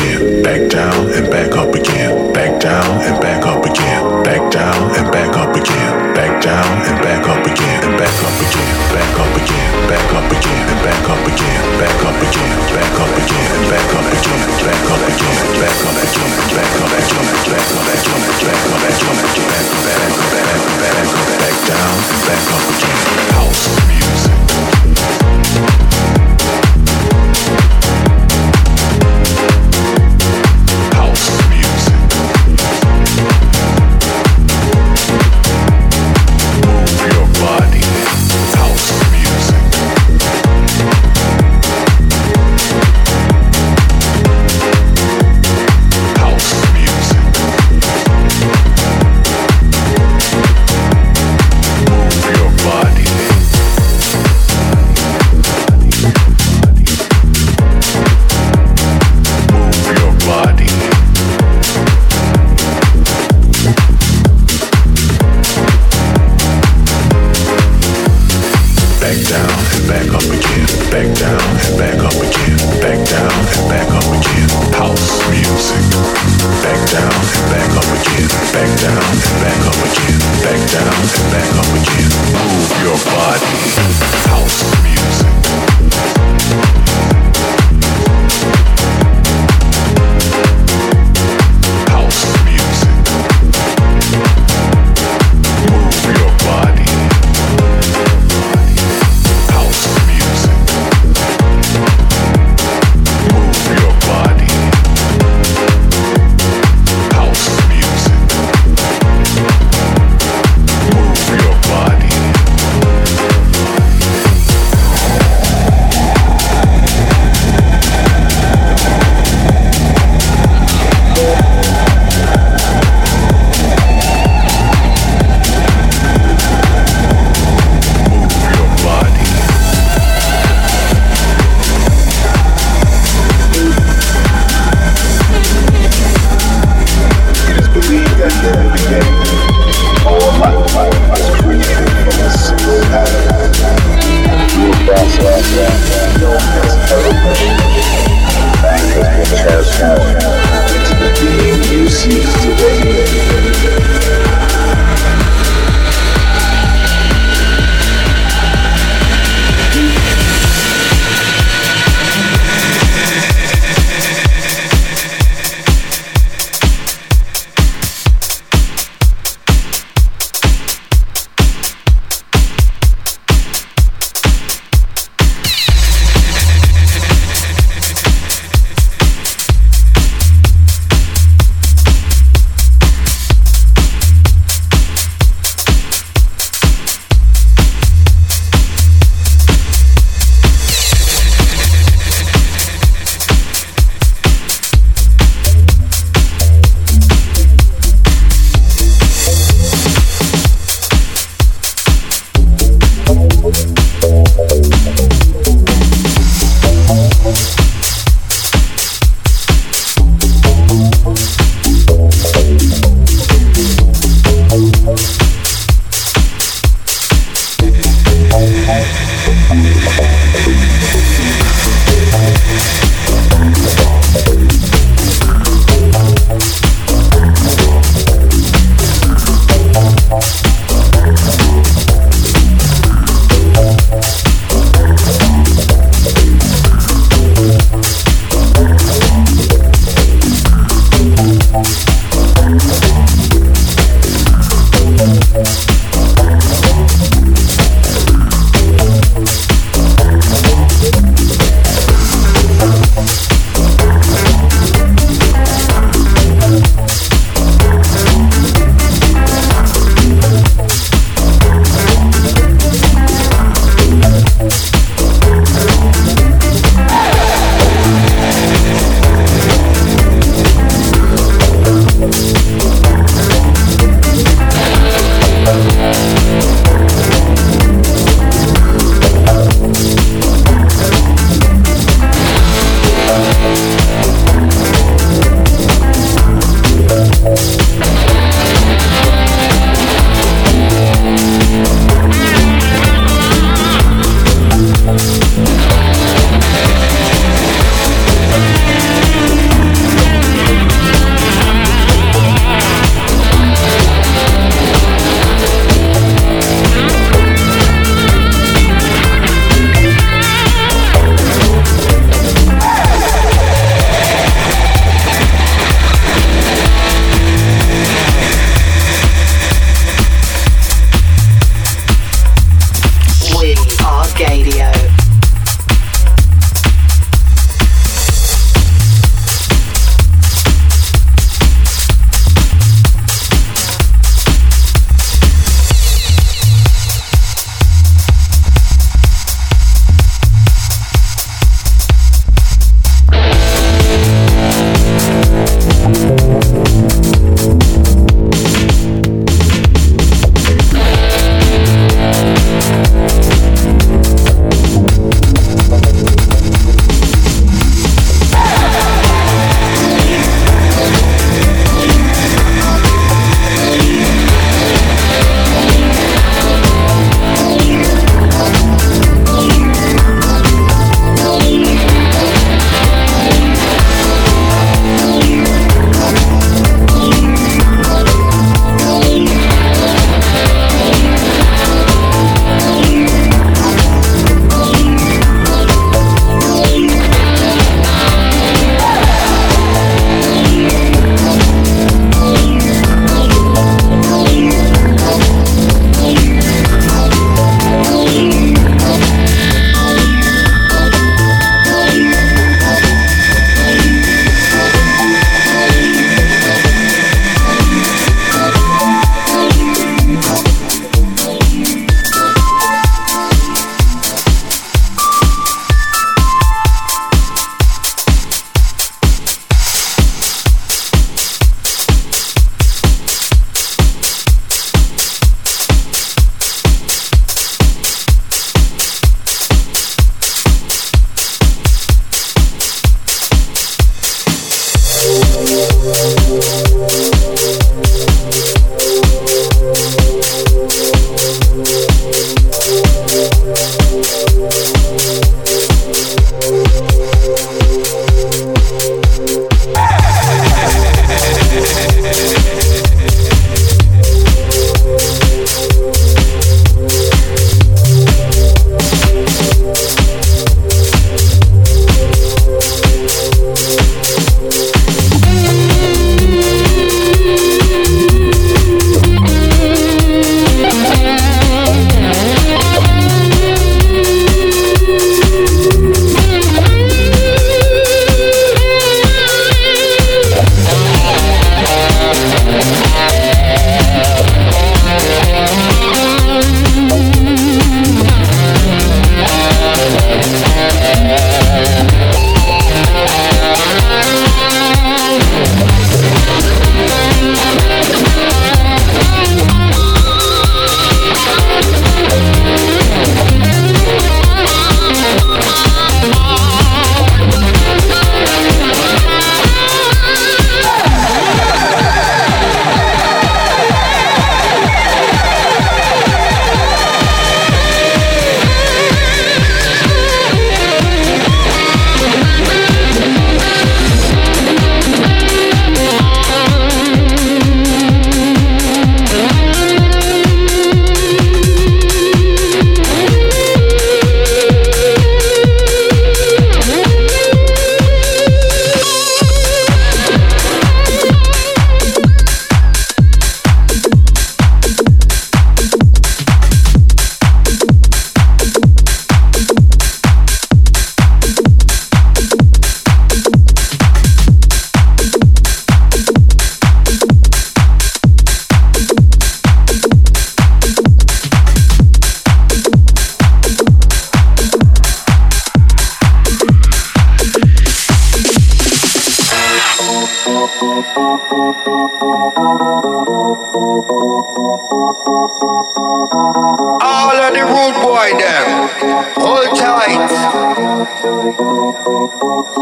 again. Back down and back up again. Back down and back up again. Back down and back up again. Back down and back up again. And back up again. Back up again. Back up again. And back up again. Back up again. Back up again. And back up again. Back up again. Back up again. Back up again. Back up again. Back up again. Back up back back back back down and back up again.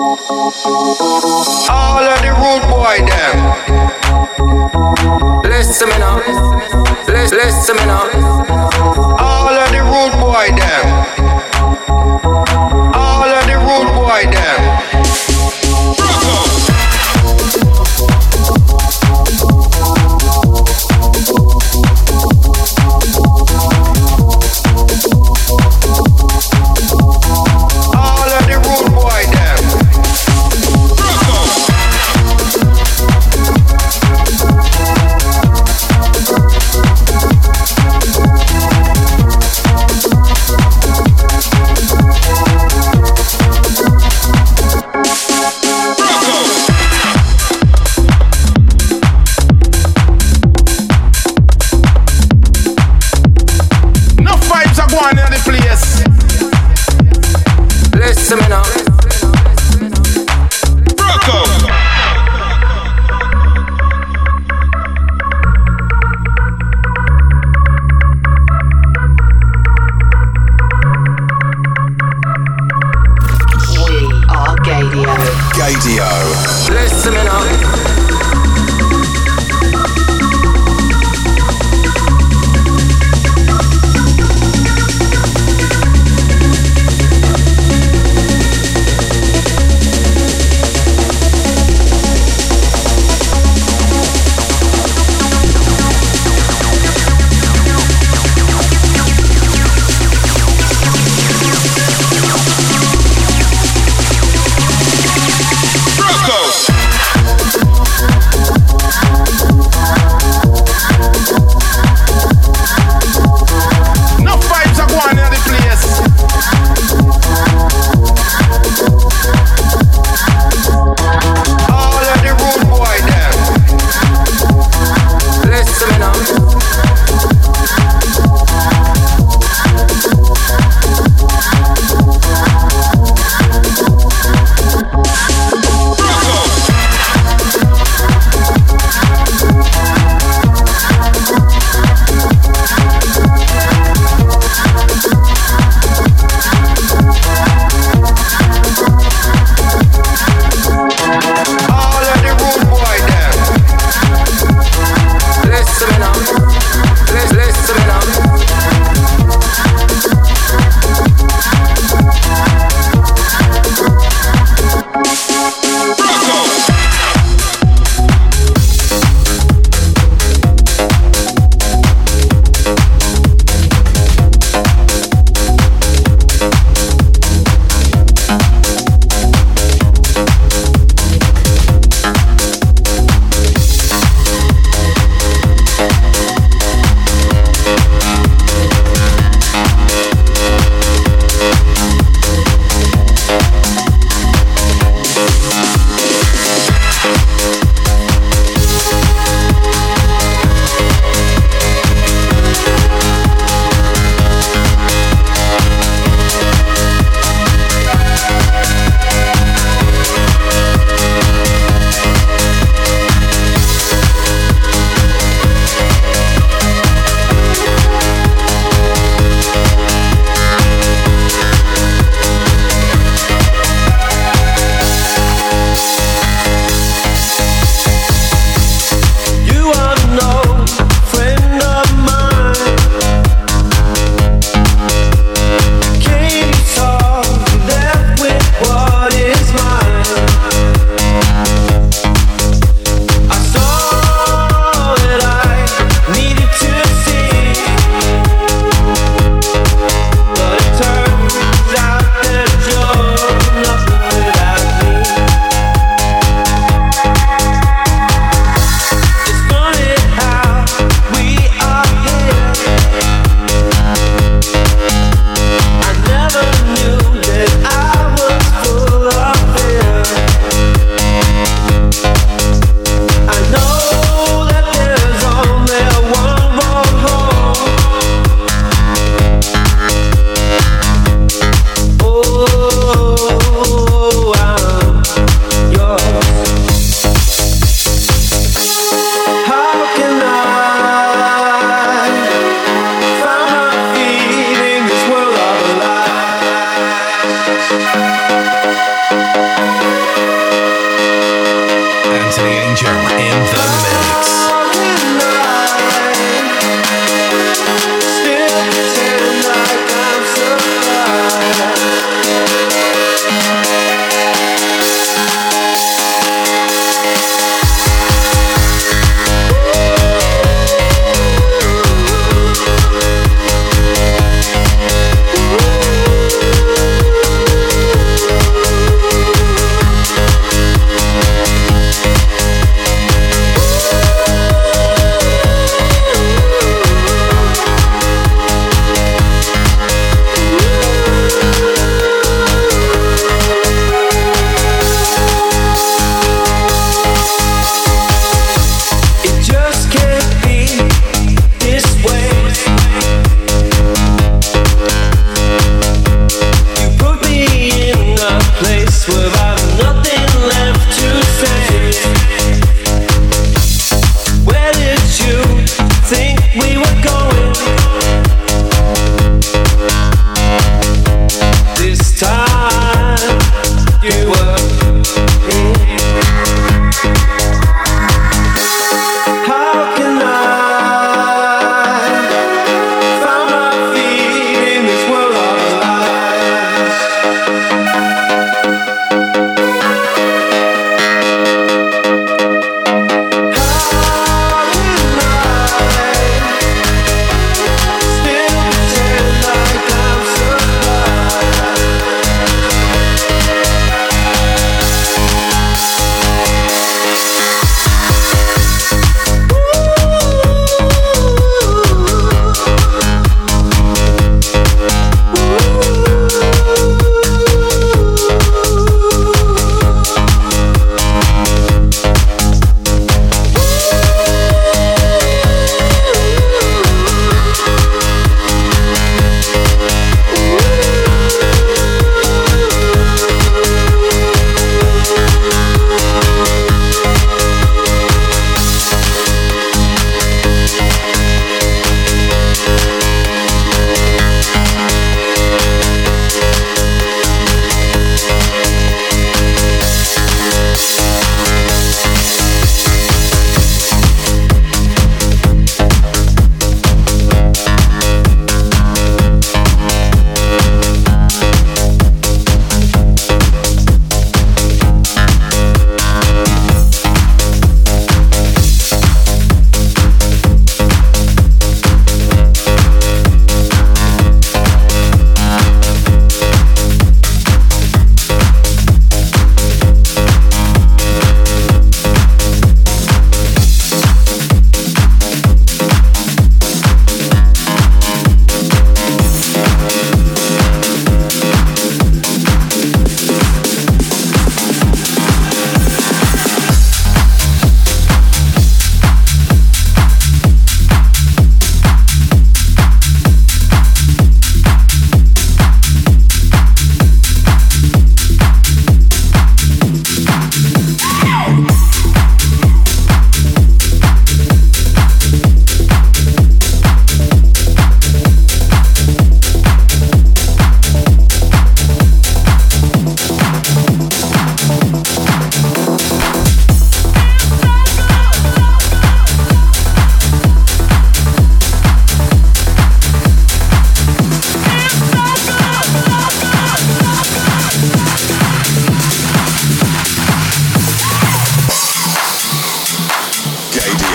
All of the rude boy them. Listen me now. Listen, listen me now. All of the rude boy them.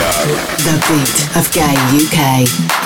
The beat of Gay UK.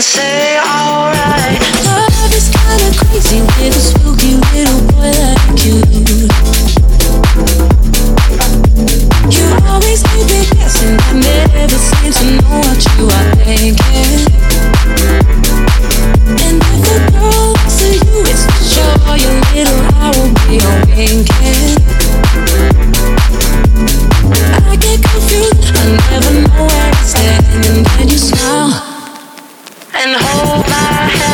and say alright. Love is kinda crazy with a spooky little boy like you. You always keep me guessing, I never seem to know what you are thinking. And if the girl looks at you, it's for sure your little eye will be on winking. I get confused, I never know. and hold my hand.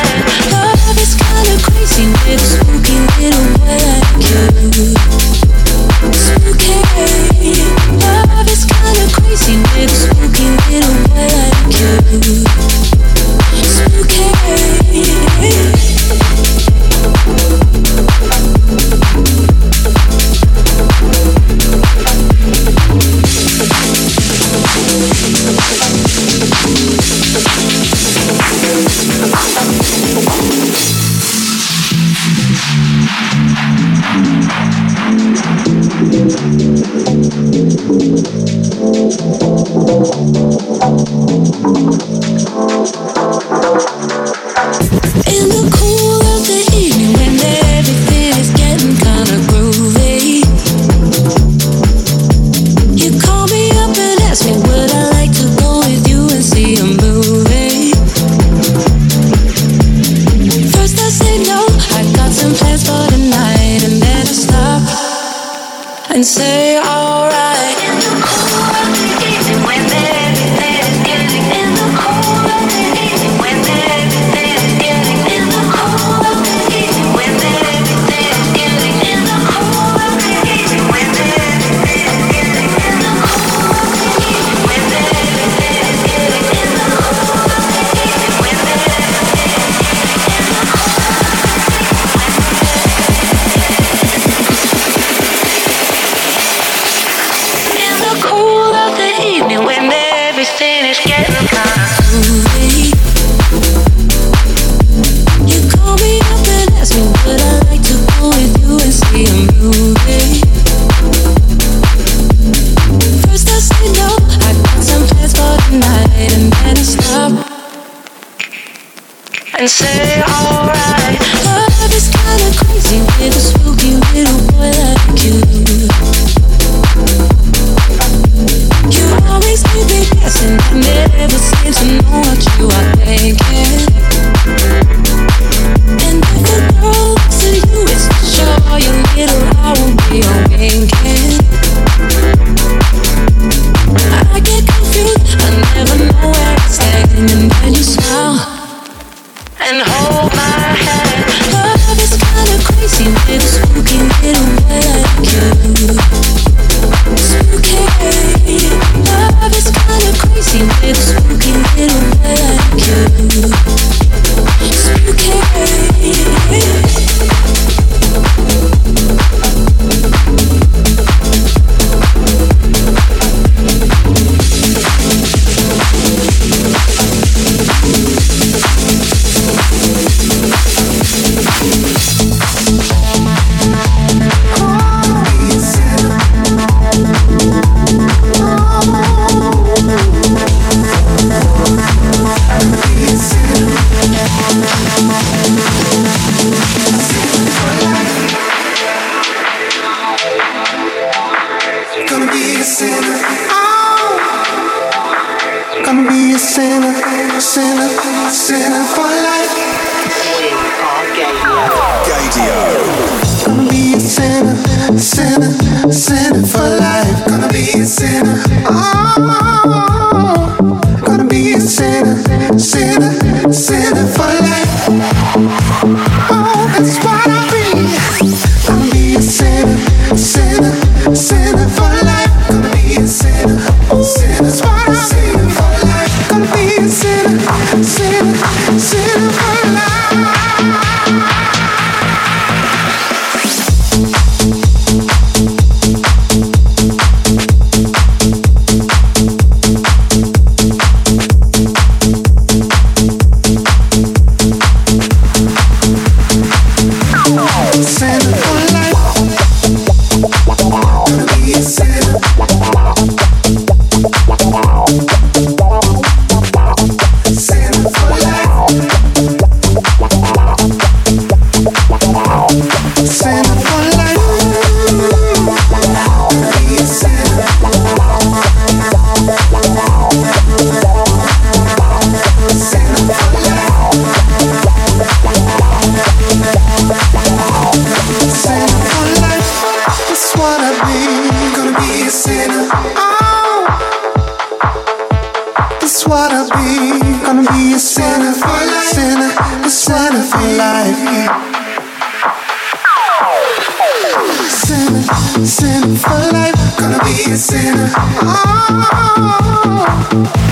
Sinner for life, gonna be a sinner. Oh,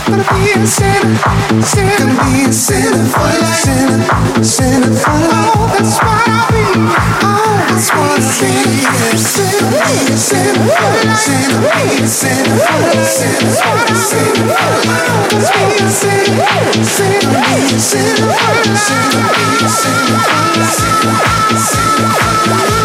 gonna be a sinner. sinner. Gonna be a sinner for life. Sinner, sinner for life. Oh, that's what I'll be. Oh, that's what I'll be. Sinner, sinner for life. Sinner, sinner for life. Sinner, sinner I'll that's what I'll be. Sinner, sinner for life. Sinner, sinner for life. Sinner, sinner for life.